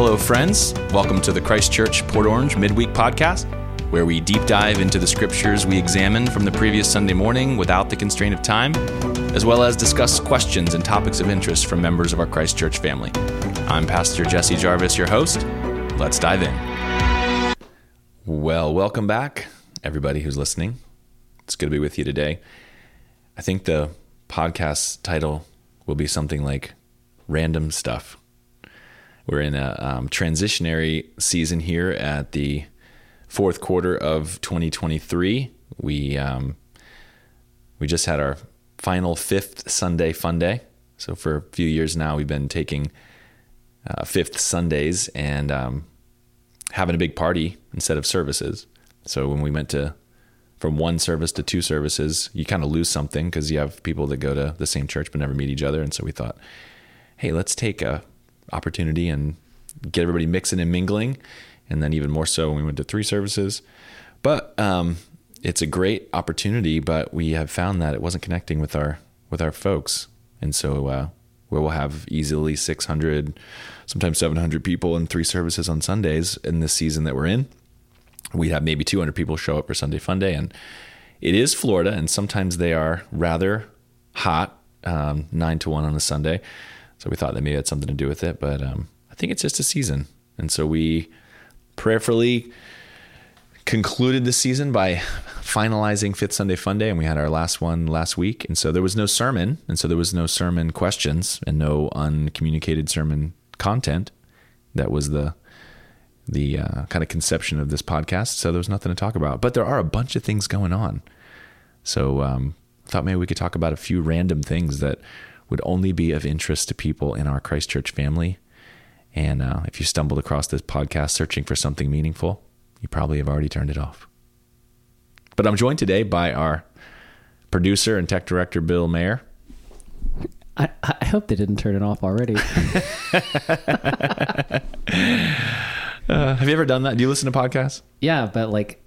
Hello, friends. Welcome to the Christchurch Port Orange Midweek Podcast, where we deep dive into the scriptures we examined from the previous Sunday morning without the constraint of time, as well as discuss questions and topics of interest from members of our Christchurch family. I'm Pastor Jesse Jarvis, your host. Let's dive in. Well, welcome back, everybody who's listening. It's good to be with you today. I think the podcast title will be something like Random Stuff. We're in a um, transitionary season here at the fourth quarter of 2023. We um, we just had our final fifth Sunday fun day. So for a few years now, we've been taking uh, fifth Sundays and um, having a big party instead of services. So when we went to from one service to two services, you kind of lose something because you have people that go to the same church but never meet each other. And so we thought, hey, let's take a opportunity and get everybody mixing and mingling. And then even more so when we went to three services. But um, it's a great opportunity, but we have found that it wasn't connecting with our with our folks. And so uh, where we'll have easily 600, sometimes 700 people in three services on Sundays in this season that we're in. We have maybe 200 people show up for Sunday Fun Day, and it is Florida, and sometimes they are rather hot, um, nine to one on a Sunday. So we thought that maybe it had something to do with it, but um, I think it's just a season. And so we prayerfully concluded the season by finalizing Fifth Sunday Fun Day, and we had our last one last week. And so there was no sermon, and so there was no sermon questions and no uncommunicated sermon content. That was the the uh, kind of conception of this podcast. So there was nothing to talk about, but there are a bunch of things going on. So um, I thought maybe we could talk about a few random things that would only be of interest to people in our Christchurch family. And uh, if you stumbled across this podcast searching for something meaningful, you probably have already turned it off. But I'm joined today by our producer and tech director, Bill Mayer. I, I hope they didn't turn it off already. Uh, have you ever done that? Do you listen to podcasts? yeah, but like,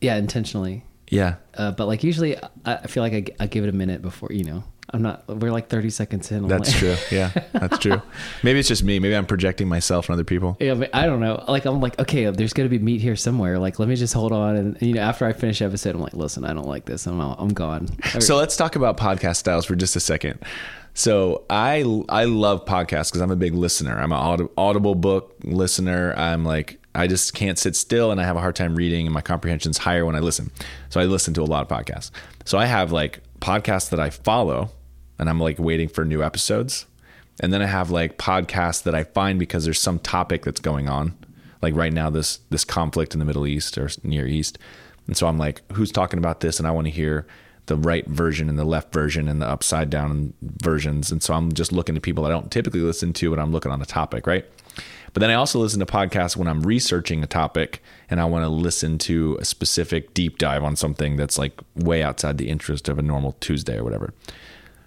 yeah, intentionally. Yeah. Uh, but like usually, I, I feel like I, I give it a minute before you know. I'm not. We're like 30 seconds in. I'm That's like- true. Yeah, that's true. Maybe it's just me. Maybe I'm projecting myself on other people. Yeah, I don't know. Like I'm like, okay, there's gonna be meat here somewhere. Like, let me just hold on, and you know, after I finish episode, I'm like, listen, I don't like this. I'm out. I'm gone. So let's talk about podcast styles for just a second. So I I love podcasts because I'm a big listener. I'm an Audible book listener. I'm like I just can't sit still, and I have a hard time reading, and my comprehension's higher when I listen. So I listen to a lot of podcasts. So I have like podcasts that I follow, and I'm like waiting for new episodes, and then I have like podcasts that I find because there's some topic that's going on, like right now this this conflict in the Middle East or Near East, and so I'm like, who's talking about this, and I want to hear the right version and the left version and the upside down versions. And so I'm just looking to people I don't typically listen to when I'm looking on a topic, right? But then I also listen to podcasts when I'm researching a topic and I want to listen to a specific deep dive on something that's like way outside the interest of a normal Tuesday or whatever.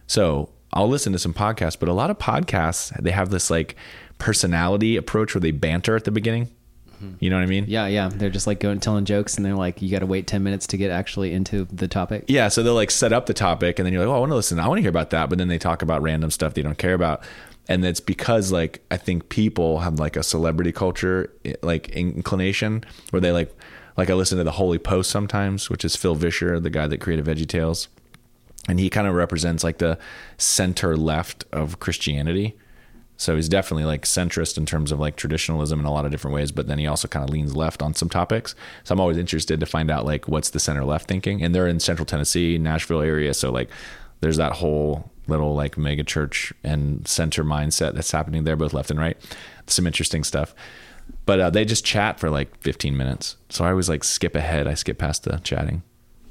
So I'll listen to some podcasts, but a lot of podcasts, they have this like personality approach where they banter at the beginning. Mm-hmm. You know what I mean? yeah, yeah. They're just like going telling jokes, and they're like, you got to wait 10 minutes to get actually into the topic. Yeah, so they'll like set up the topic, and then you're like, "Oh, I want to listen. I want to hear about that." But then they talk about random stuff they don't care about, and it's because like I think people have like a celebrity culture like inclination where they like like I listen to the Holy Post sometimes, which is Phil Vischer, the guy that created Veggie Tales, and he kind of represents like the center left of Christianity. So he's definitely like centrist in terms of like traditionalism in a lot of different ways, but then he also kind of leans left on some topics. So I'm always interested to find out like what's the center left thinking. And they're in central Tennessee, Nashville area. So like there's that whole little like mega church and center mindset that's happening there, both left and right. Some interesting stuff. But uh, they just chat for like 15 minutes. So I always like skip ahead. I skip past the chatting.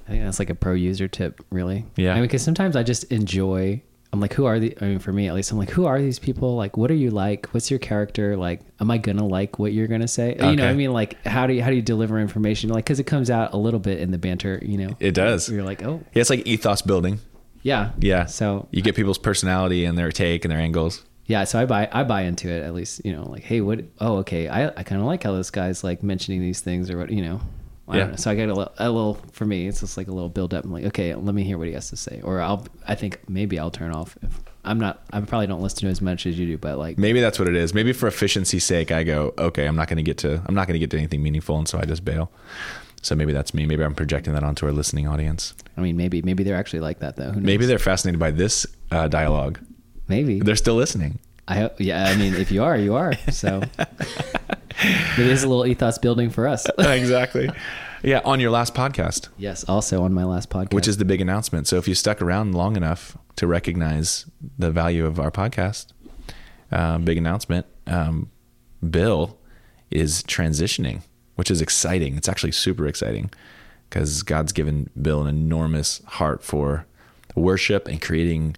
I think that's like a pro user tip, really. Yeah. I mean, because sometimes I just enjoy. I'm like, who are the? I mean, for me at least, I'm like, who are these people? Like, what are you like? What's your character? Like, am I gonna like what you're gonna say? You know, what I mean, like, how do you how do you deliver information? Like, because it comes out a little bit in the banter. You know, It does. You're like, oh, Yeah, it's like ethos building. Yeah, Yeah. So you get people's personality and their take and their angles. yeah, so I buy I buy into it at least. You know, like, hey, what? Oh, okay, I I kind of like how this guy's like mentioning these things or what you know. I Yeah. don't know. So I get a little, a little for me. It's just like a little build up. I'm like, okay, let me hear what he has to say, or I'll. I think maybe I'll turn off if I'm not. I probably don't listen to as much as you do, but like, Maybe that's what it is. Maybe for efficiency's sake, I go, okay, I'm not going to get to, I'm not going to get to anything meaningful, and so I just bail. So maybe that's me. Maybe I'm projecting that onto our listening audience. I mean, maybe maybe they're actually like that though. Who knows? Maybe they're fascinated by this uh, dialogue. maybe They're still listening. I hope. Yeah, I mean, if you are, you are. So maybe it's a little ethos building for us. exactly. Yeah, on your last podcast, yes. Also on my last podcast, which is the big announcement. So if you stuck around long enough to recognize the value of our podcast, uh, big announcement. Um, Bill is transitioning, which is exciting. It's actually super exciting because God's given Bill an enormous heart for worship and creating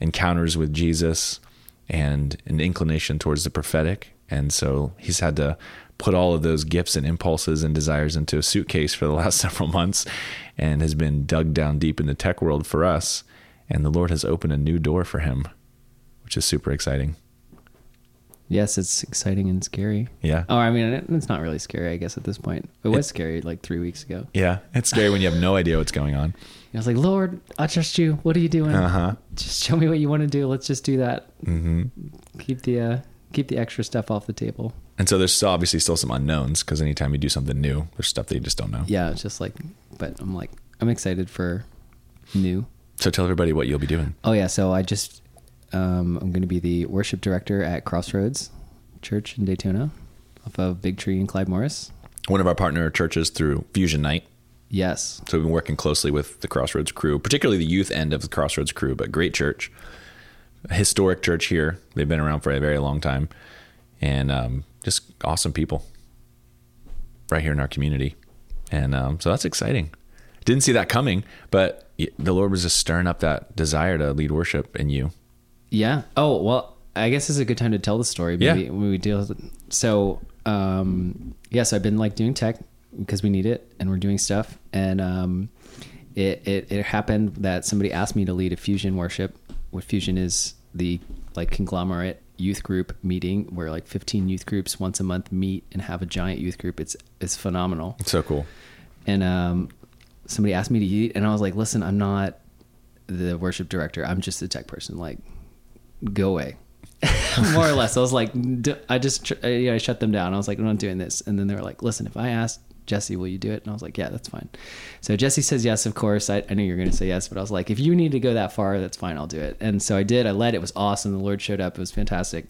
encounters with Jesus and an inclination towards the prophetic. And so he's had to put all of those gifts and impulses and desires into a suitcase for the last several months and has been dug down deep in the tech world for us. And the Lord has opened a new door for him, which is super exciting. Yes, it's exciting and scary. Yeah. Oh, I mean, it's not really scary, I guess, at this point. It was scary like three weeks ago. Yeah. It's scary when you have no idea what's going on. I was like, Lord, I trust you. What are you doing? Uh huh. Just show me what you want to do. Let's just do that. Mm-hmm. Keep the uh, keep the extra stuff off the table. And so there's obviously still some unknowns because anytime you do something new, there's stuff that you just don't know. Yeah, it's just like, but I'm like, I'm excited for new. So tell everybody what you'll be doing. Oh yeah, so I just um, I'm going to be the worship director at Crossroads Church in Daytona, off of Big Tree and Clyde Morris. One of our partner churches through Fusion Night. Yes, So we've been working closely with the Crossroads crew, particularly the youth end of the Crossroads crew, but great church. A historic church here. They've been around for a very long time. And um, just awesome people right here in our community. And um, so that's exciting. Didn't see that coming, but the Lord was just stirring up that desire to lead worship in you. Yeah. Oh well, I guess it's a good time to tell the story. Yeah. Maybe when we deal. With it. So um, yes, I've been like doing tech because we need it, and we're doing stuff, and um, it, it it happened that somebody asked me to lead a fusion worship. What fusion is the like conglomerate youth group meeting where like 15 youth groups once a month meet and have a giant youth group. It's it's phenomenal. It's so cool. and um, somebody asked me to eat, and I was like, "Listen, I'm not the worship director. I'm just a tech person. Like, go away." More or less, I was like, d- I just yeah, I shut them down. I was like, I'm not doing this. And then they were like, "Listen, if I ask Jesse, will you do it?" And I was like, "Yeah, that's fine." So Jesse says yes, of course. I, I knew you were going to say yes, but I was like, if you need to go that far, that's fine. I'll do it. And so I did. I led. It was awesome. The Lord showed up. It was fantastic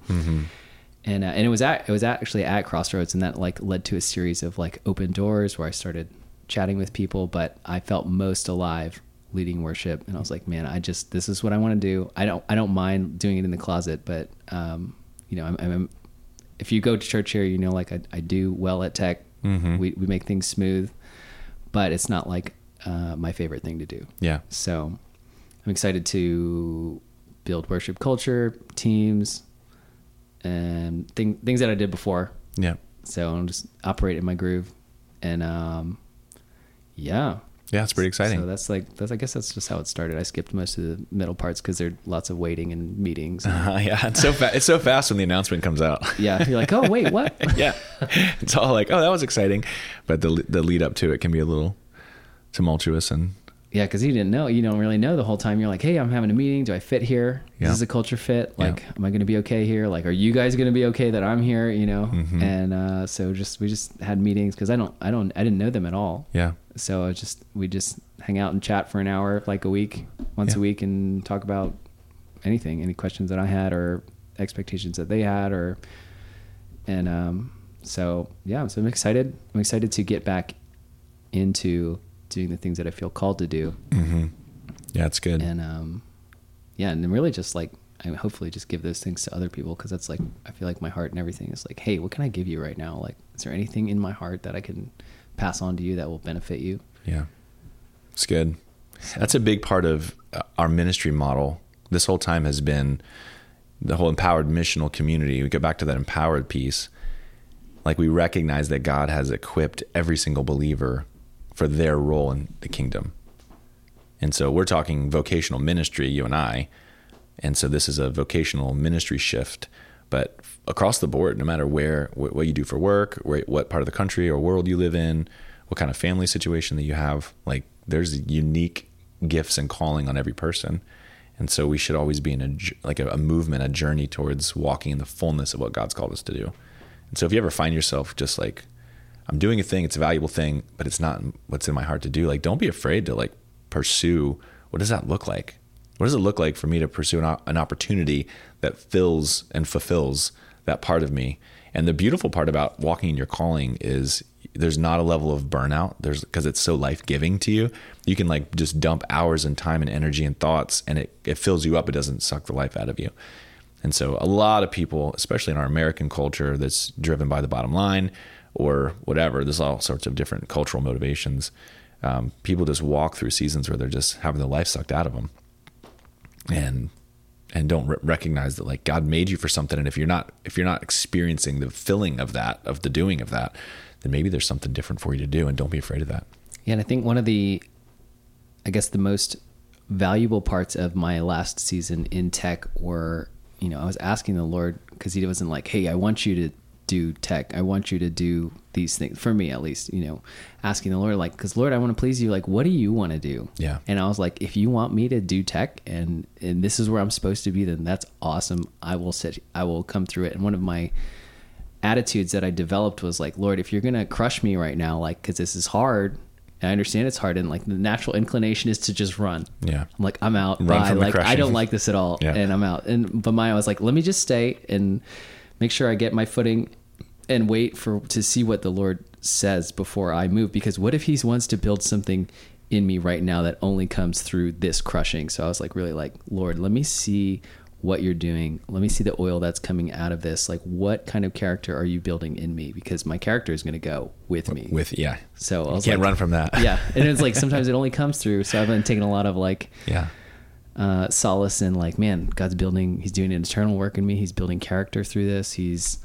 and uh, and it was at it was actually at Crossroads, and that like led to a series of like open doors where I started chatting with people. But I felt most alive leading worship, and I was like, man, I just this is what I want to do. I don't I don't mind doing it in the closet, but um, you know, I'm, I'm if you go to church here, you know, like I, I do well at tech. We we make things smooth, but it's not like uh, my favorite thing to do. Yeah. So I'm excited to build worship culture, teams, and thing, things that I did before. Yeah. So I'm just operate in my groove, and um, yeah, Yeah, it's pretty exciting. So that's like that's I guess that's just how it started. I skipped most of the middle parts because there are lots of waiting and meetings. Uh, yeah, it's so fa- it's so fast when the announcement comes out. yeah, you're like, oh wait, what? yeah, it's all like, oh, that was exciting, but the the lead up to it can be a little tumultuous and Yeah, because you didn't know. You don't really know the whole time. You're like, hey, I'm having a meeting. Do I fit here? Yeah. Is this a culture fit? Yeah. Like, am I going to be okay here? Like, are you guys going to be okay that I'm here? You know. Mhm. And uh, so just we just had meetings because I don't I don't I didn't know them at all. yeah, So I just we just hang out and chat for an hour like a week, once Yeah. a week, and talk about anything, any questions that I had or expectations that they had, or and um, so yeah, so I'm excited. I'm excited to get back into doing the things that I feel called to do, hmm yeah, it's good. and um, yeah, and then really just like I hopefully just give those things to other people because that's like I feel like my heart and everything is like, hey, what can I give you right now? Like, is there anything in my heart that I can pass on to you that will benefit you? Yeah, it's good. That's a big part of uh, our ministry model. This whole time has been the whole empowered missional community. We go back to that empowered piece. Like we recognize that God has equipped every single believer for their role in the kingdom. And so we're talking vocational ministry, you and I. And so this is a vocational ministry shift, but across the board, no matter where, wh- what you do for work, where, what part of the country or world you live in, what kind of family situation that you have, like there's unique gifts and calling on every person. And so we should always be in a like a, a movement, a journey towards walking in the fullness of what God's called us to do. And so if you ever find yourself just like I'm doing a thing, it's a valuable thing, but it's not what's in my heart to do, like don't be afraid to like pursue what does that look like? What does it look like for me to pursue an, an opportunity that fills and fulfills that part of me? And the beautiful part about walking in your calling is there's not a level of burnout. There's because it's so life giving to you. You can like just dump hours and time and energy and thoughts, and it it fills you up. It doesn't suck the life out of you. And so a lot of people, especially in our American culture, that's driven by the bottom line or whatever. There's all sorts of different cultural motivations. Um, people just walk through seasons where they're just having their life sucked out of them, and and don't re- recognize that like God made you for something. And if you're not if you're not experiencing the filling of that of the doing of that, then maybe there's something different for you to do, and don't be afraid of that. Yeah, and I think one of the, I guess the most valuable parts of my last season in tech were, you know, I was asking the Lord because He wasn't like, "Hey, I want you to do tech. I want you to do these things for me at least, you know, asking the Lord like cuz Lord, I want to please you like what do you want to do? Yeah. And I was like if you want me to do tech and and this is where I'm supposed to be then that's awesome. I will sit I will come through it. And one of my attitudes that I developed was like, Lord, if you're going to crush me right now like cuz this is hard, I understand it's hard and like the natural inclination is to just run. Yeah. I'm like I'm out. Run Bye. like I don't like this at all Yeah. and I'm out. And but Maya was like, let me just stay and make sure I get my footing and wait for to see what the Lord says before I move. Because what if He wants to build something in me right now that only comes through this crushing? So I was like, really like, Lord, let me see what you're doing. Let me see the oil that's coming out of this. Like, what kind of character are you building in me? Because my character is going to go with me. With yeah, so I was can't like, run from that. yeah, and it's like sometimes it only comes through. So I've been taking a lot of like yeah, uh, solace in like, man, God's building. He's doing an eternal work in me. He's building character through this. He's,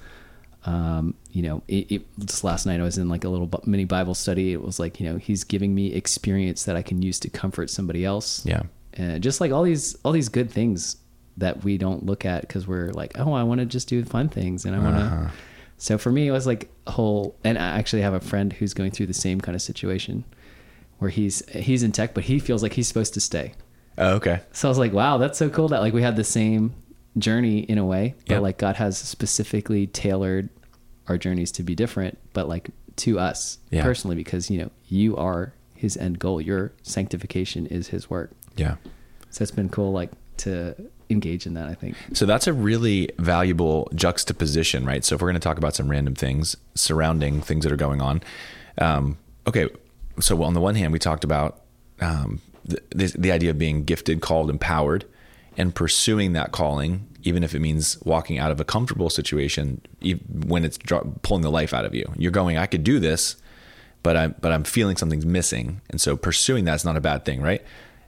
um, you know, it, it, just last night I was in like a little mini Bible study. It was like, you know, He's giving me experience that I can use to comfort somebody else. yeah, and just like all these all these good things that we don't look at because we're like, oh, I want to just do fun things and I want to. Uh-huh. So for me, it was like a whole. And I actually have a friend who's going through the same kind of situation, where he's he's in tech, but he feels like he's supposed to stay. Oh, okay. So I was like, wow, that's so cool that like we had the same journey in a way, but Yep. like God has specifically tailored our journeys to be different, but like to us Yeah. personally, because you know you are His end goal. Your sanctification is His work. Yeah. So it's been cool, like to engage in that. I think. So that's a really valuable juxtaposition, right? So if we're going to talk about some random things surrounding things that are going on, um, okay. So on the one hand, we talked about um, the, the, the idea of being gifted, called, empowered, and pursuing that calling, even if it means walking out of a comfortable situation, when it's pulling the life out of you. You're going, I could do this, but I'm but I'm feeling something's missing, and so pursuing that's not a bad thing, right?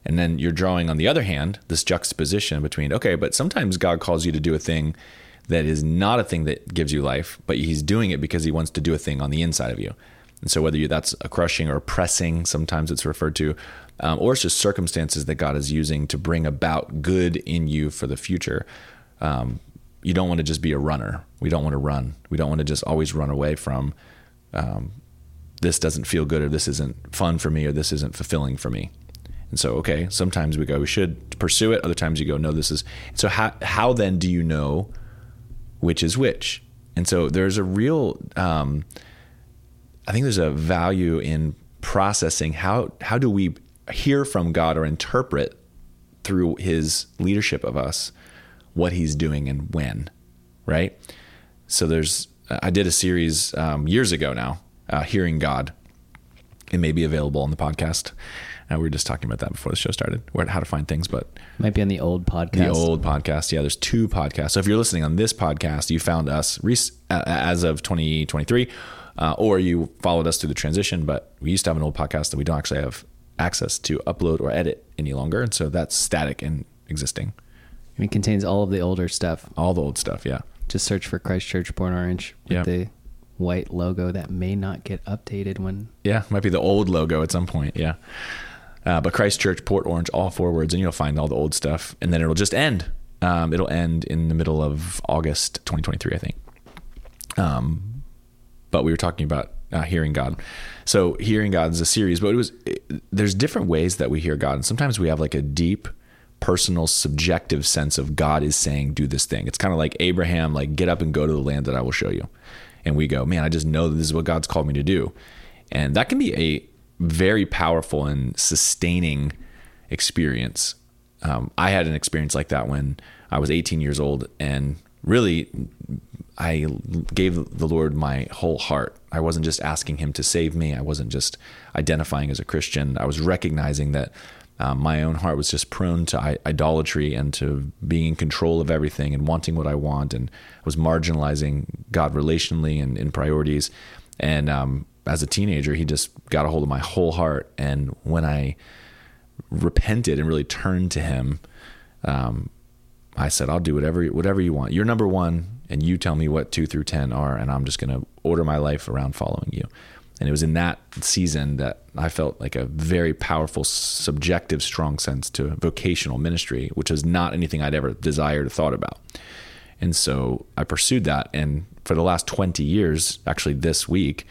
And then you're drawing, on the other hand, this juxtaposition between okay, but sometimes God calls you to do a thing that is not a thing that gives you life, but He's doing it because He wants to do a thing on the inside of you. And so whether you, that's a crushing or a pressing, sometimes it's referred to, um, or it's just circumstances that God is using to bring about good in you for the future. Um, you don't want to just be a runner. We don't want to run. We don't want to just always run away from um, this doesn't feel good or this isn't fun for me or this isn't fulfilling for me. And so, okay, sometimes we go, we should pursue it. Other times you go, no, this is. So, how, how then do you know which is which? And so, there's a real, um, I think there's a value in processing how, how do we hear from God or interpret through his leadership of us what he's doing and when, right? So, there's, I did a series um, years ago now, uh, Hearing God. It may be available on the podcast. Uh, we were just talking about that before the show started, where how to find things, but Might be on the old podcast. the old podcast. Yeah, there's two podcasts. So if you're listening on this podcast, you found us uh, as of 2023, uh, or you followed us through the transition. But we used to have an old podcast that we don't actually have access to upload or edit any longer, and so that's static and existing. It contains all of the older stuff. All the old stuff. Yeah, Just search for Christchurch Port Orange with Yeah. the white logo that may not get updated when yeah, might be the old logo at some point. Yeah. Uh, but Christchurch, Port Orange, all four words, and you'll find all the old stuff, and then it'll just end. Um, it'll end in the middle of August 2023, I think. Um, but we were talking about uh, hearing God. So hearing God is a series, but it was it, there's different ways that we hear God, and sometimes we have like a deep, personal subjective sense of God is saying do this thing. It's kind of like Abraham like get up and go to the land that I will show you. And we go, man, I just know that this is what God's called me to do. And that can be a very powerful and sustaining experience. Um, I had an experience like that when I was 18 years old and really I gave the Lord my whole heart. I wasn't just asking Him to save me. I wasn't just identifying as a Christian. I was recognizing that um, my own heart was just prone to idolatry and to being in control of everything and wanting what I want, and was marginalizing God relationally and in priorities. And um, as a teenager, He just got a hold of my whole heart. And when I repented and really turned to Him, um, I said, "I'll do whatever whatever you want. You're number one and you tell me what two through 10 are, and I'm just going to order my life around following you. And it was in that season that I felt like a very powerful, subjective, strong sense to vocational ministry, which was not anything I'd ever desired or thought about. And so I pursued that. And for the last 20 years, actually this week,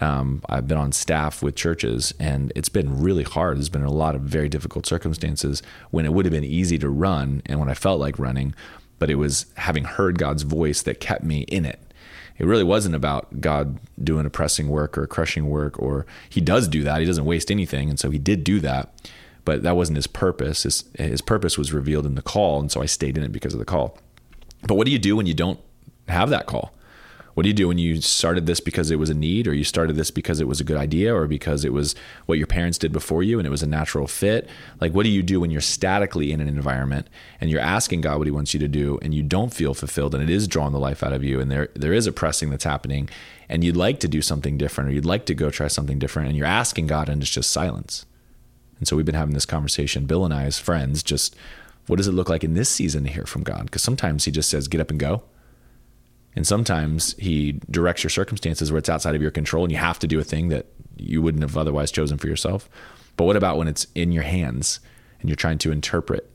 um, I've been on staff with churches, and it's been really hard. There's been a lot of very difficult circumstances when it would have been easy to run, and when I felt like running but it was having heard God's voice that kept me in it. It really wasn't about God doing a pressing work or a crushing work, or He does do that. He doesn't waste anything. And so He did do that, but that wasn't His purpose. His, his purpose was revealed in the call. And so I stayed in it because of the call. But what do you do when you don't have that call? What do you do when you started this because it was a need, or you started this because it was a good idea, or because it was what your parents did before you and it was a natural fit? Like, what do you do when you're statically in an environment and you're asking God what He wants you to do, and you don't feel fulfilled, and it is drawing the life out of you, and there there is a pressing that's happening, and you'd like to do something different, or you'd like to go try something different, and you're asking God, and it's just silence. And so we've been having this conversation, Bill and I, as friends, just what does it look like in this season to hear from God? Because sometimes He just says, "Get up and go." And sometimes he directs your circumstances where it's outside of your control and you have to do a thing that you wouldn't have otherwise chosen for yourself. But what about when it's in your hands and you're trying to interpret?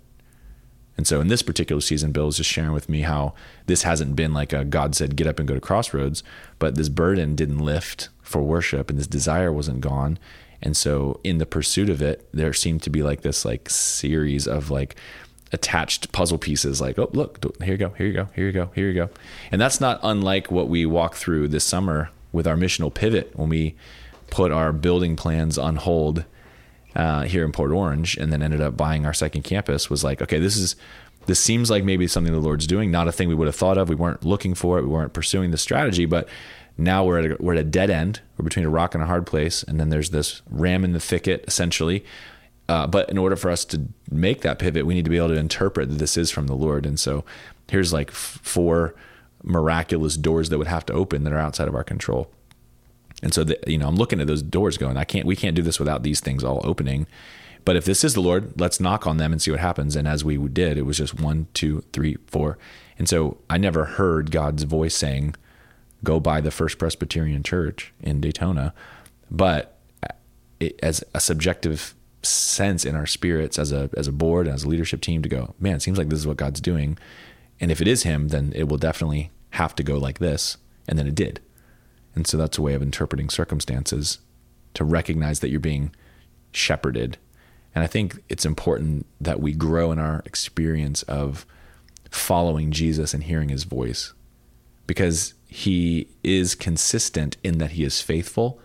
And so in this particular season, Bill was just sharing with me how this hasn't been like a God said, get up and go to crossroads, but this burden didn't lift for worship and this desire wasn't gone. And so in the pursuit of it, there seemed to be like this like series of like attached puzzle pieces like oh look here you go here you go here you go here you go. And that's not unlike what we walked through this summer with our missional pivot when we put our building plans on hold uh, here in port orange and then ended up buying our second campus was like okay this is this seems like maybe something the lord's doing not a thing we would have thought of. We weren't looking for it. We weren't pursuing the strategy but now we're at a, we're at a dead end. We're between a rock and a hard place. And then there's this ram in the thicket essentially uh, but in order for us to make that pivot, we need to be able to interpret that this is from the Lord. And so here's like f- four miraculous doors that would have to open that are outside of our control. And so, the, you know, I'm looking at those doors going, I can't, we can't do this without these things all opening. But if this is the Lord, let's knock on them and see what happens. And as we did, it was just one, two, three, four. And so I never heard God's voice saying, go by the First Presbyterian Church in Daytona. But it, as a subjective sense in our spirits as a as a board and as a leadership team to go, man, it seems like this is what God's doing. And if it is him, then it will definitely have to go like this. And then it did. And so that's a way of interpreting circumstances to recognize that you're being shepherded. And I think it's important that we grow in our experience of following Jesus and hearing his voice because he is consistent in that he is faithful,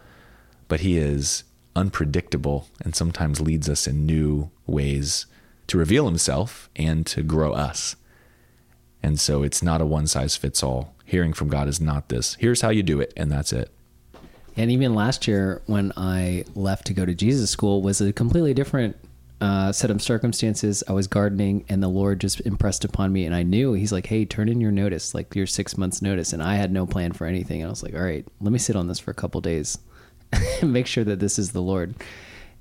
but he is unpredictable and sometimes leads us in new ways to reveal himself and to grow us. And so it's not a one size fits all. Hearing from God is not this. Here's how you do it, and that's it. And even last year, when I left to go to Jesus school, was a completely different uh, set of circumstances. I was gardening, and the Lord just impressed upon me, and I knew He's like, "Hey, turn in your notice, like your six months notice." And I had no plan for anything, and I was like, "All right, let me sit on this for a couple days." make sure that this is the Lord.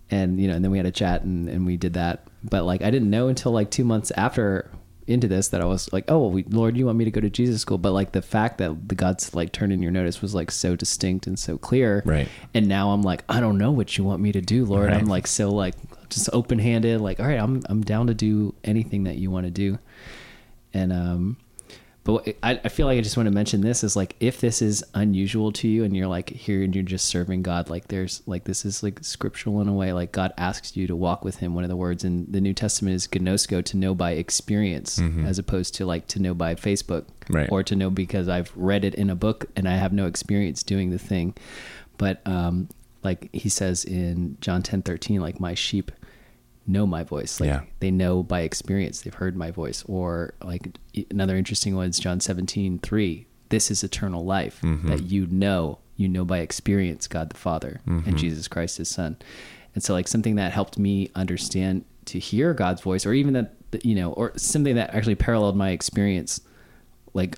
And you know, and then we had a chat and, and we did that. But like I didn't know until like two months after into this that I was like, oh, we, Lord, you want me to go to Jesus school? But like the fact that the God's like turned in your notice was like so distinct and so clear. Right. And now I'm like, I don't know what you want me to do, Lord. Right. I'm like so like just open handed, like, all right, I'm I'm down to do anything that you want to do. And um but I, I feel like I just want to mention this is like if this is unusual to you and you're like here and you're just serving God, like there's like this is like scriptural in a way. Like God asks you to walk with Him. One of the words in the New Testament is ginosko, to know by experience, as opposed to like to know by Facebook, Right. or to know because I've read it in a book and I have no experience doing the thing. But um, like He says in John ten thirteen, like my sheep know my voice like Yeah. they know by experience they've heard my voice or like another interesting one is john 17 3 this is eternal life Mm-hmm. that you know you know by experience god the father Mm-hmm. and jesus christ his son and so like something that helped me understand to hear god's voice or even that you know or something that actually paralleled my experience like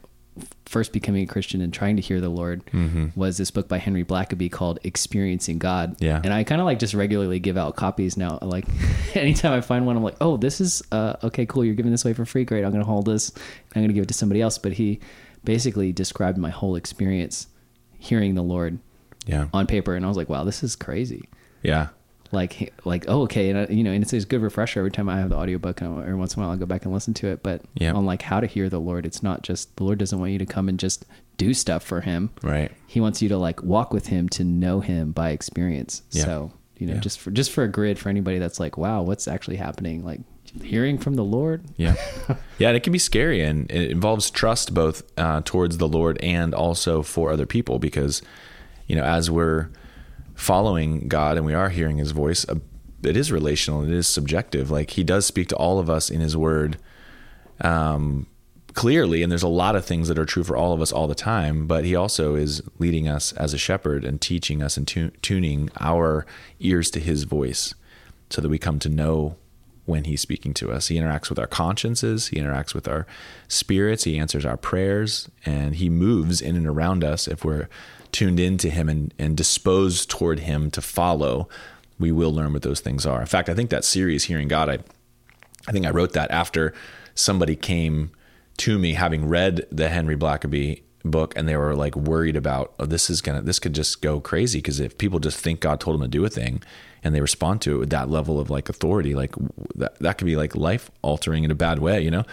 first becoming a Christian and trying to hear the Lord was this book by Henry Blackaby called Experiencing God. Yeah. And I kind of like just regularly give out copies now. Like anytime I find one, I'm like, oh, this is uh, okay, cool. You're giving this away for free. Great. I'm going to hold this. I'm going to give it to somebody else. But he basically described my whole experience hearing the Lord Yeah. on paper. And I was like, wow, this is crazy Yeah. Like like oh okay and I, you know and it's a good refresher every time i have the audiobook and every once in a while i'll go back and listen to it but Yeah. on like how to hear the lord it's not just the lord doesn't want you to come and just do stuff for him Right. he wants you to like walk with him to know him by experience Yeah. so you know just for just for a grid for anybody that's like wow what's actually happening like hearing from the lord Yeah. Yeah. And it can be scary and it involves trust both uh, towards the Lord and also for other people because, you know, as we're following God and we are hearing his voice, uh, it is relational. It is subjective. Like he does speak to all of us in his word um, clearly. And there's a lot of things that are true for all of us all the time, but he also is leading us as a shepherd and teaching us and tu- tuning our ears to his voice so that we come to know when he's speaking to us. He interacts with our consciences, he interacts with our spirits, he answers our prayers, and he moves in and around us if we're tuned into him and, and disposed toward him to follow. We will learn what those things are. In fact, I think that series, Hearing God, I I think I wrote that after somebody came to me having read the Henry Blackaby book and they were like worried about oh this is gonna this could just go crazy because if people just think God told them to do a thing and they respond to it with that level of like authority like that that could be like life altering in a bad way you know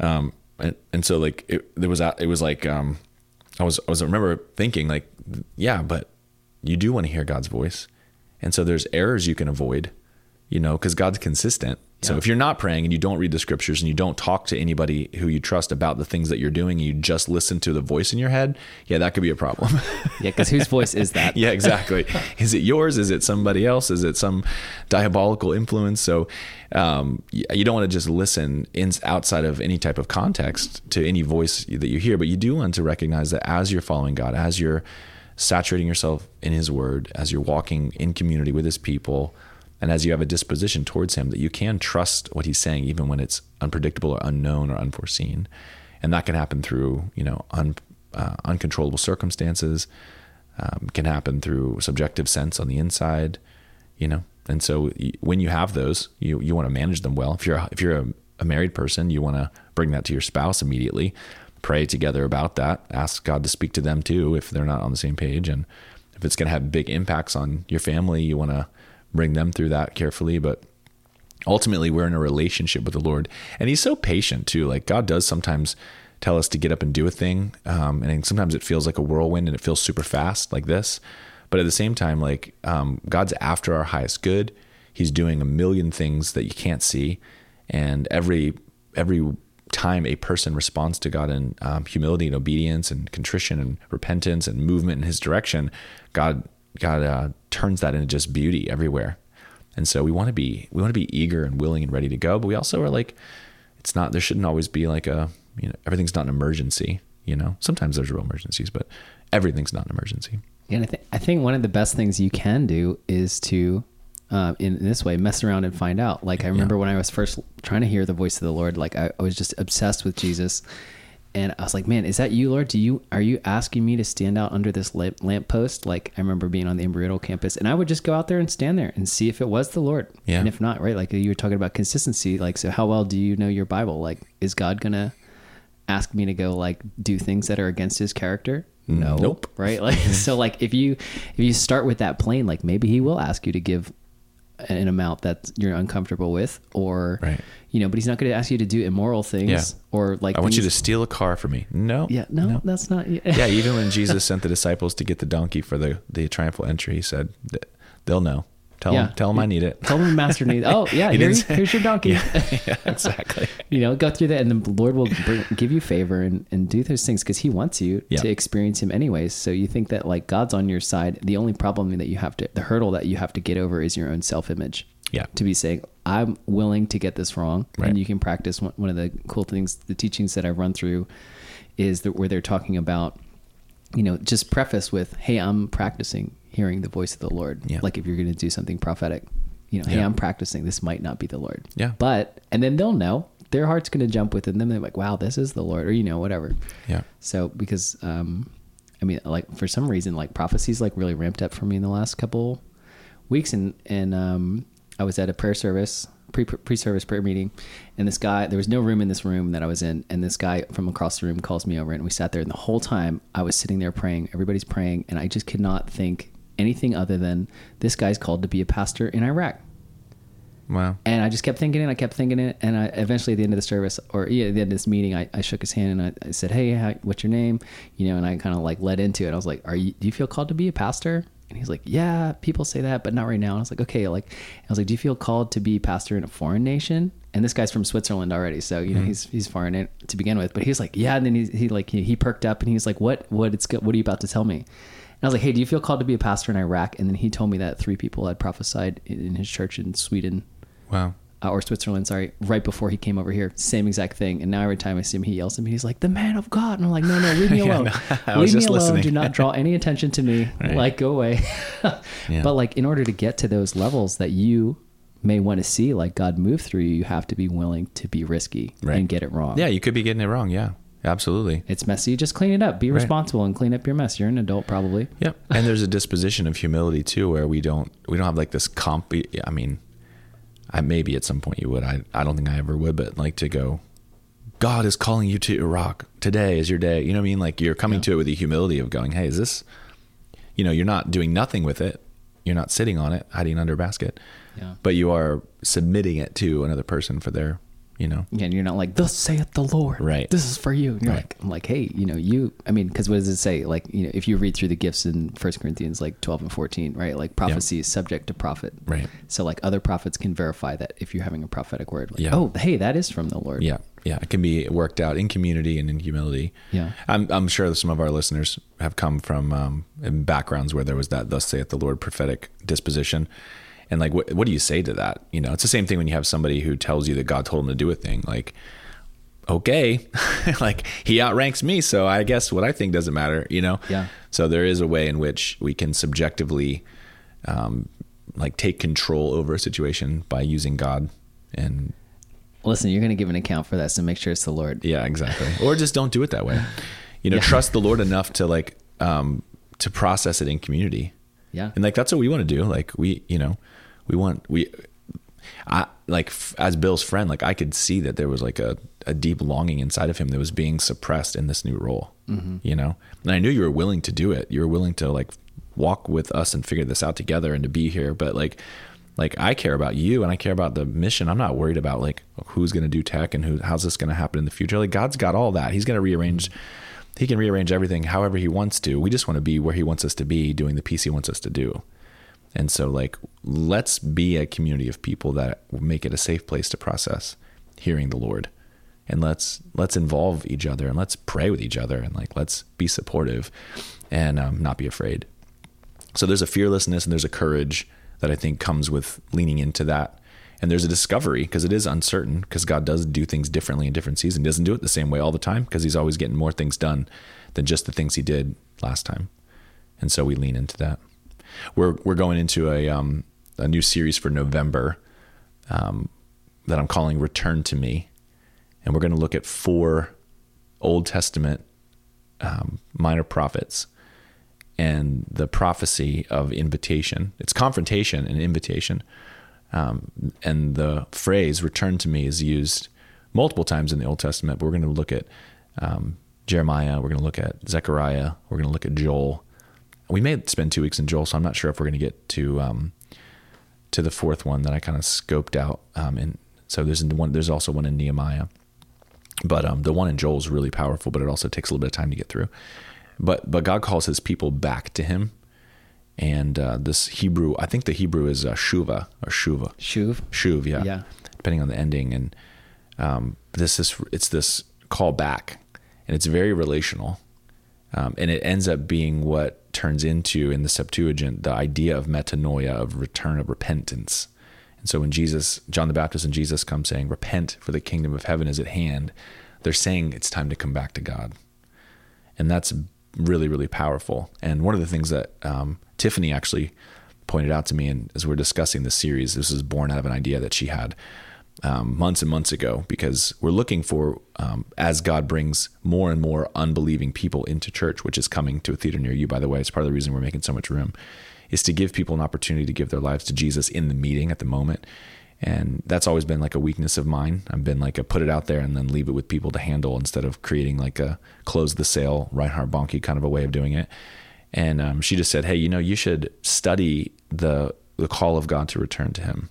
um and, and so like it there was a- it was like um I was I was I remember thinking like yeah but you do want to hear God's voice. And so there's errors you can avoid you know because God's consistent so if you're not praying and you don't read the scriptures and you don't talk to anybody who you trust about the things that you're doing and you just listen to the voice in your head yeah that could be a problem yeah because whose voice is that yeah, exactly. is it yours? Is it somebody else? Is it some diabolical influence? So um, you don't want to just listen in, outside of any type of context to any voice that you hear, but you do want to recognize that as you're following God, as you're saturating yourself in His Word, as you're walking in community with His people, and as you have a disposition towards Him, that you can trust what He's saying, even when it's unpredictable or unknown or unforeseen. And that can happen through, you know, un, uh, uncontrollable circumstances um, can happen through subjective sense on the inside, you know. And so when you have those, you you want to manage them well. If you're a, if you're a, a married person, you want to bring that to your spouse immediately. Pray together about that. Ask God to speak to them too if they're not on the same page. And if it's going to have big impacts on your family, you want to bring them through that carefully. But ultimately we're in a relationship with the lord. And he's so patient too. Like god does sometimes tell us to get up and do a thing. Um, and sometimes it feels like a whirlwind and it feels super fast like this. But at the same time like um, god's after our highest good. He's doing a million things that you can't see. And every every time a person responds to god in um, humility and obedience and contrition and repentance and movement in his direction god god uh, turns that into just beauty everywhere and so we want to be we want to be eager and willing and ready to go, but we also are like it's not there shouldn't always be like a you know everything's not an emergency, you know. Sometimes there's real emergencies, but everything's not an emergency. And I, th- I think one of the best things you can do is to, uh, in this way, mess around and find out. Like I remember when I was first trying to hear the voice of the Lord, like I, I was just obsessed with Jesus, and I was like, "Man, is that you, Lord? Do you are you asking me to stand out under this lamp lamppost?" Like I remember being on the Embry-Riddle campus, and I would just go out there and stand there and see if it was the Lord. Yeah. And if not, right? Like you were talking about consistency. Like, so how well do you know your Bible? Like, is God gonna ask me to go like do things that are against His character? Mm, no. Nope. Right. Like so. Like if you if you start with that plane, like maybe He will ask you to give an amount that you're uncomfortable with, or Right. You know, but he's not going to ask you to do immoral things Yeah. or like. I want you to steal a car from me. No. Yeah, no, that's not. yeah, even when Jesus sent the disciples to get the donkey for the, the triumphal entry, he said, they'll know. Tell Yeah. them, tell them I need it. Tell them the master needs. Oh yeah, He here, here's your donkey. yeah, exactly. you know, go through that, and the Lord will bring, give you favor and, and do those things because He wants you Yeah. to experience Him anyways. So you think that like God's on your side. The only problem that you have to, the hurdle that you have to get over is your own self image. Yeah. To be saying, I'm willing to get this wrong, Right. and you can practice. One, one of the cool things, the teachings that I've run through, is that where they're talking about, you know, just preface with, "Hey, I'm practicing hearing the voice of the Lord." Yeah. Like if you're going to do something prophetic, you know, hey, Yeah. I'm practicing. This might not be the Lord. Yeah. But and then they'll know their heart's going to jump within them. They're like, wow, this is the Lord, or you know, whatever. Yeah. So because um, I mean, like for some reason, like prophecies like really ramped up for me in the last couple weeks, and and um, I was at a prayer service. Pre pre service prayer meeting, and this guy there was no room in this room that I was in, and this guy from across the room calls me over, and we sat there, and the whole time I was sitting there praying, everybody's praying, and I just could not think anything other than this guy's called to be a pastor in Iraq. Wow. And I just kept thinking it. I kept thinking it. And I eventually, at the end of the service, or yeah, at the end of this meeting, I, I shook his hand and I, I said, "Hey, how, what's your name?" You know, and I kind of like led into it. I was like, "Are you? Do you feel called to be a pastor?" And he's like, "Yeah, people say that, but not right now." And I was like, "Okay." Like, I was like, "Do you feel called to be pastor in a foreign nation?" And this guy's from Switzerland already, so you know mm-hmm. he's he's foreign to begin with. But he's like, "Yeah." And then he he like he, he perked up and he's like, "What? What? It's good. What are you about to tell me?" And I was like, "Hey, do you feel called to be a pastor in Iraq?" And then he told me that three people had prophesied in his church in Sweden Wow. Uh, or Switzerland, sorry, right before he came over here. Same exact thing. And now every time I see him, he yells at me. He's like, "The man of God," and I'm like, "No, no, leave me Yeah, alone. no, leave me alone. listening." Do not draw any attention to me. Right. Like, go away." Yeah. But like, in order to get to those levels that you may want to see, like God move through you, you have to be willing to be risky Right. and get it wrong. Yeah, you could be getting it wrong. Yeah, absolutely. It's messy. Just clean it up. Be Right. responsible and clean up your mess. You're an adult, probably. Yep. And there's a disposition of humility too, where we don't we don't have like this comp. I mean, I maybe at some point you would. I I don't think I ever would, but like to go. God is calling you to Iraq. Today is your day. You know what I mean? Like you're coming Yeah. to it with the humility of going, hey, is this? You know, you're not doing nothing with it. You're not sitting on it, hiding under a basket, Yeah. but you are submitting it to another person for their, you know, Yeah, and you're not like, "Thus saith the Lord." Right. This is for you. And you're Right. like, I'm like, hey, you know, you. I mean, because what does it say? Like, you know, if you read through the gifts in First Corinthians, like 12 and 14, right? Like prophecy is subject to prophet. Right. So like other prophets can verify that if you're having a prophetic word. Like, Yeah. Oh, hey, that is from the Lord. Yeah, yeah, it can be worked out in community and in humility. Yeah. I'm I'm sure some of our listeners have come from um, in backgrounds where there was that "Thus saith the Lord" prophetic disposition, and like, what what do you say to that? You know, it's the same thing when you have somebody who tells you that God told him to do a thing, like. Okay, like he outranks me, so I guess what I think doesn't matter, you know. Yeah. So there is a way in which we can subjectively, um, like take control over a situation by using God, and Listen, you're going to give an account for that, so make sure it's the Lord. yeah, exactly. Or just don't do it that way. You know, Yeah. trust the Lord enough to like um to process it in community. Yeah. And like that's what we want to do. Like we, you know, we want we I like f- as Bill's friend, like I could see that there was like a a deep longing inside of him that was being suppressed in this new role. Mm-hmm. You know? And I knew you were willing to do it. You were willing to like walk with us and figure this out together and to be here, but like like I care about you and I care about the mission. I'm not worried about like who's going to do tech and who how's this going to happen in the future. Like God's got all that. He's going to rearrange he can rearrange everything however he wants to. We just want to be where he wants us to be, doing the piece he wants us to do. And so like let's be a community of people that make it a safe place to process hearing the Lord. And let's let's involve each other and let's pray with each other and like let's be supportive and um, not be afraid. So there's a fearlessness and there's a courage that I think comes with leaning into that. And there's a discovery because it is uncertain because God does do things differently in different seasons. He doesn't do it the same way all the time because he's always getting more things done than just the things he did last time. And so we lean into that. We're we're going into a um, a new series for November um, that I'm calling Return to Me, and we're going to look at four Old Testament um, minor prophets and the prophecy of invitation. It's confrontation and invitation. Um, and the phrase "return to me" is used multiple times in the Old Testament. But we're going to look at um, Jeremiah. We're going to look at Zechariah. We're going to look at Joel. We may spend two weeks in Joel, so I'm not sure if we're going to get to um, to the fourth one that I kind of scoped out. Um, and so there's one. There's also one in Nehemiah, but um, the one in Joel is really powerful. But it also takes a little bit of time to get through. But but God calls His people back to Him, and uh, this Hebrew. I think the Hebrew is uh, shuva or shuva. Shuv. Shuv, yeah. Yeah. Depending on the ending, and um, this is it's this call back, and it's very relational, um, and it ends up being what turns into in the Septuagint the idea of metanoia of return of repentance. And so when Jesus, John the Baptist and Jesus come saying, "Repent, for the kingdom of heaven is at hand," they're saying it's time to come back to God, and that's really really powerful. And one of the things that um, Tiffany actually pointed out to me, and as we're discussing this series, this is born out of an idea that she had um, months and months ago because we're looking for um, as God brings more and more unbelieving people into church, which is coming to a theater near you, by the way. It's part of the reason we're making so much room, is to give people an opportunity to give their lives to Jesus in the meeting at the moment. And that's always been like a weakness of mine. I've been like a put it out there and then leave it with people to handle instead of creating like a close the sale Reinhard Bonnke kind of a way of doing it. And um, she just said, "Hey, you know, you should study the the call of God to return to Him."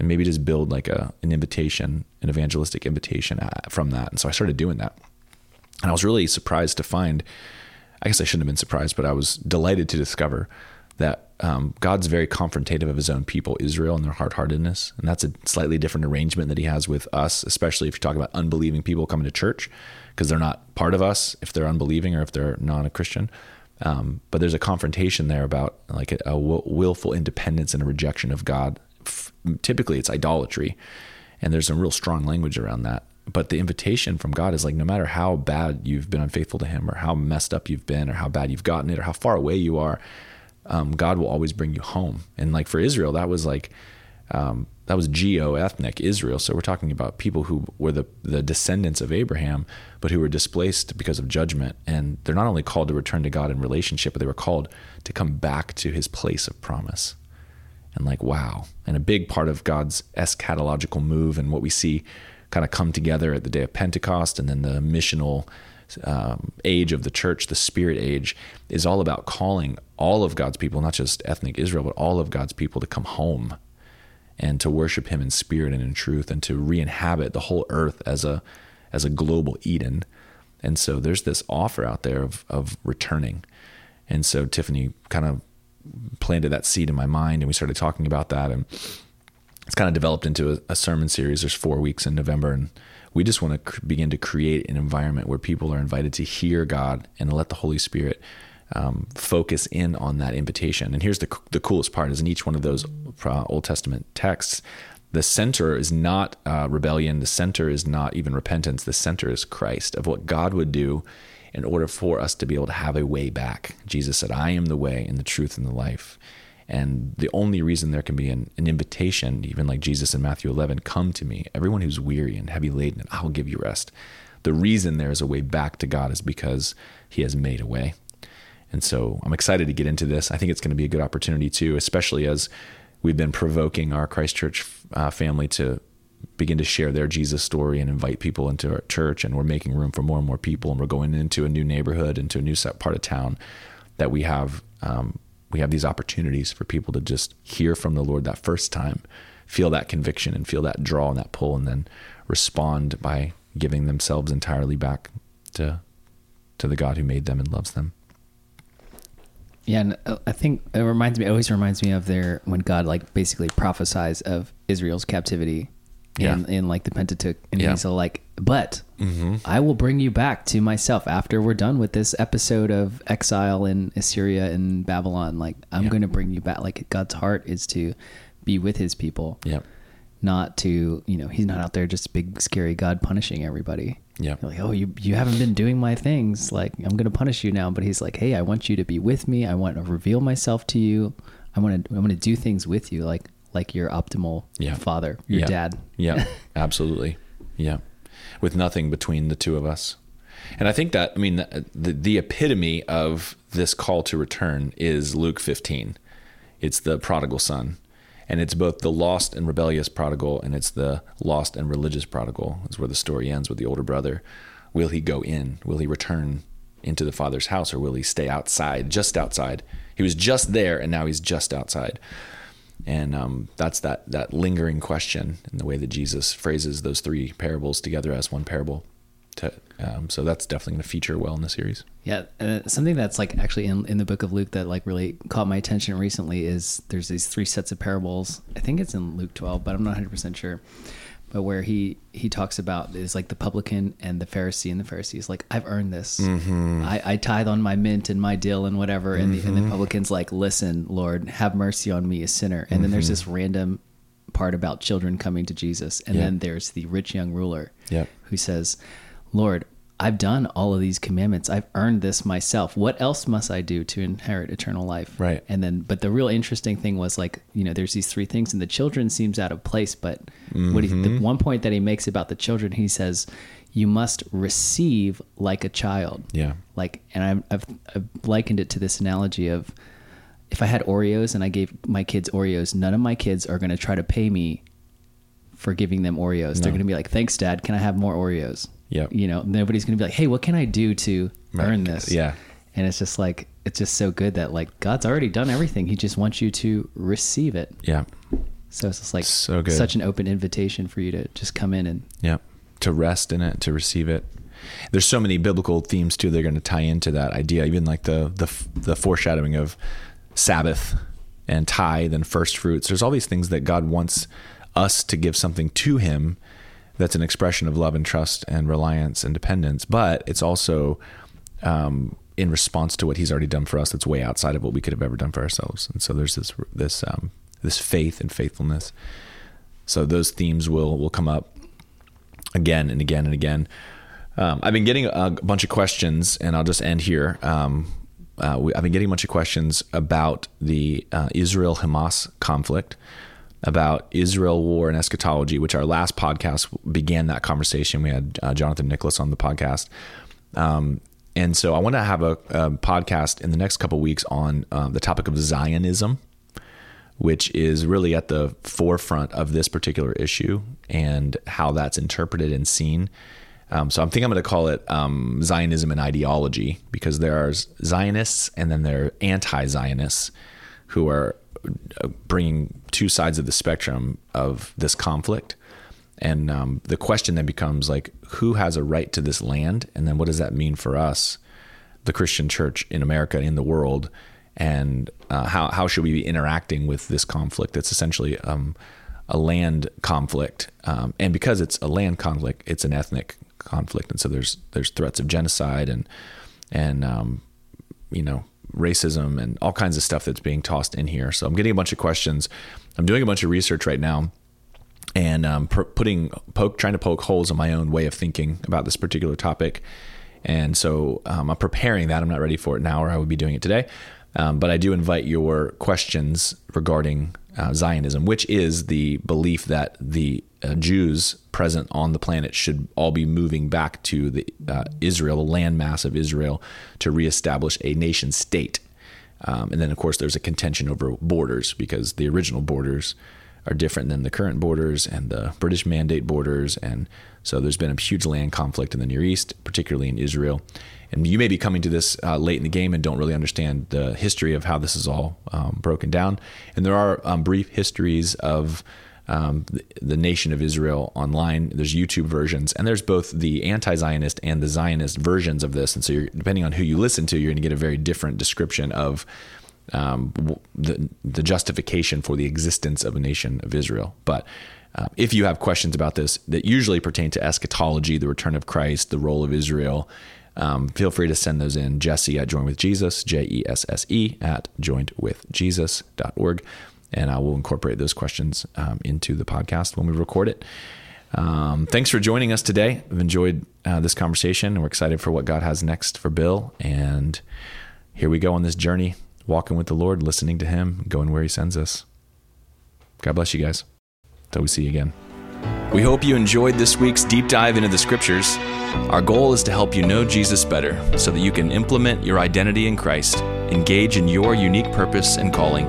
And maybe just build like a an invitation, an evangelistic invitation from that. And so I started doing that. And I was really surprised to find, I guess I shouldn't have been surprised, but I was delighted to discover that um, God's very confrontative of his own people, Israel, and their hard heartedness. And that's a slightly different arrangement that he has with us, especially if you talk about unbelieving people coming to church, because they're not part of us if they're unbelieving or if they're not a Christian. Um, but there's a confrontation there about like a, a willful independence and a rejection of God typically it's idolatry and there's some real strong language around that. But the invitation from god is like no matter how bad you've been unfaithful to him or how messed up you've been or how bad you've gotten it or how far away you are um, god will always bring you home. And like for israel that was like um, that was geo-ethnic israel. So we're talking about people who were the, the descendants of abraham but who were displaced because of judgment. And they're not only called to return to god in relationship but they were called to come back to his place of promise and like wow. And a big part of god's eschatological move and what we see kind of come together at the day of pentecost and then the missional um, age of the church the spirit age is all about calling all of god's people not just ethnic israel but all of god's people to come home and to worship him in spirit and in truth and to re-inhabit the whole earth as a as a global eden. And so there's this offer out there of of returning. And so tiffany kind of planted that seed in my mind and we started talking about that and it's kind of developed into a, a sermon series. There's four weeks in november and we just want to cr- begin to create an environment where people are invited to hear god and let the holy spirit um, focus in on that invitation. And here's the, the coolest part is in each one of those old testament texts the center is not uh, rebellion the center is not even repentance the center is christ of what god would do in order for us to be able to have a way back. Jesus said, I am the way and the truth and the life. And the only reason there can be an, an, invitation, even like Jesus in Matthew 11, come to me, everyone who's weary and heavy laden, and I'll give you rest. The reason there is a way back to God is because he has made a way. And so I'm excited to get into this. I think it's going to be a good opportunity too, especially as we've been provoking our Christchurch uh, family to begin to share their Jesus story and invite people into our church. And we're making room for more and more people. And we're going into a new neighborhood, into a new part of town that we have. Um, we have these opportunities for people to just hear from the Lord that first time, feel that conviction and feel that draw and that pull, and then respond by giving themselves entirely back to to the God who made them and loves them. Yeah, and uh, I think it reminds me. Always reminds me of their when God like basically prophesies of Israel's captivity yeah. in, in like the Pentateuch. And yeah. he's like, but mm-hmm. I will bring you back to myself after we're done with this episode of exile in Assyria and Babylon. Like, I'm yeah. going to bring you back. Like, God's heart is to be with his people. Yeah. Not to, you know, he's not out there just big, scary God punishing everybody. Yeah. You're like, oh, you, you haven't been doing my things. Like, I'm going to punish you now. But he's like, hey, I want you to be with me. I want to reveal myself to you. I want to, I want to do things with you. Like, like your optimal yeah. father, your yeah. dad. Yeah, absolutely. Yeah. With nothing between the two of us. And I think that, I mean, the, the epitome of this call to return is Luke 15. It's the prodigal son. And it's both the lost and rebellious prodigal, and it's the lost and religious prodigal, is where the story ends with the older brother. Will he go in? Will he return into the father's house, or will he stay outside, just outside? He was just there, and now he's just outside. And um, that's that that lingering question in the way that Jesus phrases those three parables together as one parable. To, um, so that's definitely going to feature well in the series. Yeah, uh, something that's like actually in, in the book of Luke that like really caught my attention recently is there's these three sets of parables. I think it's in Luke 12, but I'm not 100 percent sure. But where he he talks about is like the publican and the Pharisee, and the Pharisee is like, I've earned this. Mm-hmm. I, I tithe on my mint and my dill and whatever, and, the, Mm-hmm. the publican's like, Listen, Lord, have mercy on me, a sinner. And then there's this random part about children coming to Jesus, and Mm-hmm. Then there's the rich young ruler Yep. who says, Lord, I've done all of these commandments. I've earned this myself. What else must I do to inherit eternal life? Right. And then, but the real interesting thing was like, you know, there's these three things, and the children seems out of place. But what he, Mm-hmm. the one point that he makes about the children, he says, you must receive like a child. Yeah. Like, and I'm, I've, I've likened it to this analogy of if I had Oreos and I gave my kids Oreos, none of my kids are going to try to pay me for giving them Oreos. They're going to be like, "Thanks, Dad. Can I have more Oreos?" Yep. You know, nobody's going to be like, "Hey, what can I do to earn this?" Yeah. And it's just like it's just so good that like God's already done everything. He just wants you to receive it. Yeah. So it's just like So good. such an open invitation for you to just come in and Yeah. To rest in it, to receive it. There's so many biblical themes too that are going to tie into that idea. Even like the the the foreshadowing of Sabbath and tithe and first fruits. There's all these things that God wants us to give something to Him that's an expression of love and trust and reliance and dependence. But it's also um, in response to what He's already done for us. That's way outside of what we could have ever done for ourselves. And so there's this this um, this faith and faithfulness. So those themes will will come up again and again and again. Um, I've been getting a bunch of questions, and I'll just end here. Um, uh, we, I've been getting a bunch of questions about the uh, Israel Hamas conflict, about Israel war and eschatology, which our last podcast began that conversation. We had uh, Jonathan Nicholas on the podcast. Um, and so I want to have a, a podcast in the next couple weeks on um, the topic of Zionism which is really at the forefront of this particular issue and how that's interpreted and seen. Um, so I think I'm going to call it um, Zionism and ideology because there are Zionists and then there are anti-Zionists who are uh, bringing two sides of the spectrum of this conflict. And um, the question then becomes like, who has a right to this land, and then what does that mean for us, the Christian church in America, in the world, and uh, how how should we be interacting with this conflict? It's essentially um, a land conflict, um, and because it's a land conflict, it's an ethnic conflict, and so there's there's threats of genocide and and um, you know racism and all kinds of stuff that's being tossed in here. So I'm getting a bunch of questions. I'm doing a bunch of research right now and um, pr- putting poke trying to poke holes in my own way of thinking about this particular topic. And so um, I'm preparing that. I'm not ready for it now, or I would be doing it today. Um, but I do invite your questions regarding uh, Zionism, which is the belief that the uh, Jews present on the planet should all be moving back to the uh, Israel, the landmass of Israel, to reestablish a nation state. Um, and then, of course, there's a contention over borders because the original borders are different than the current borders and the British Mandate borders. And so there's been a huge land conflict in the Near East, particularly in Israel. And you may be coming to this uh, late in the game and don't really understand the history of how this is all um, broken down. And there are um, brief histories of um, the, nation of Israel online. There's YouTube versions, and there's both the anti-Zionist and the Zionist versions of this. And so, depending on who you listen to, you're going to get a very different description of um, the the justification for the existence of a nation of Israel. But uh, if you have questions about this that usually pertain to eschatology, the return of Christ, the role of Israel, um, feel free to send those in. Jesse at Join with Jesus, J E S S E at joinedwithjesus.org. And I will incorporate those questions um, into the podcast when we record it. Um, thanks for joining us today. I've enjoyed uh, this conversation, and we're excited for what God has next for Bill. And here we go on this journey, walking with the Lord, listening to Him, going where He sends us. God bless you guys. Till we see you again. We hope you enjoyed this week's deep dive into the scriptures. Our goal is to help you know Jesus better so that you can implement your identity in Christ, engage in your unique purpose and calling,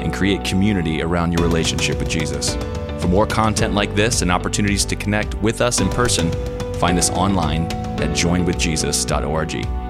and create community around your relationship with Jesus. For more content like this and opportunities to connect with us in person, find us online at joinwithjesus.org.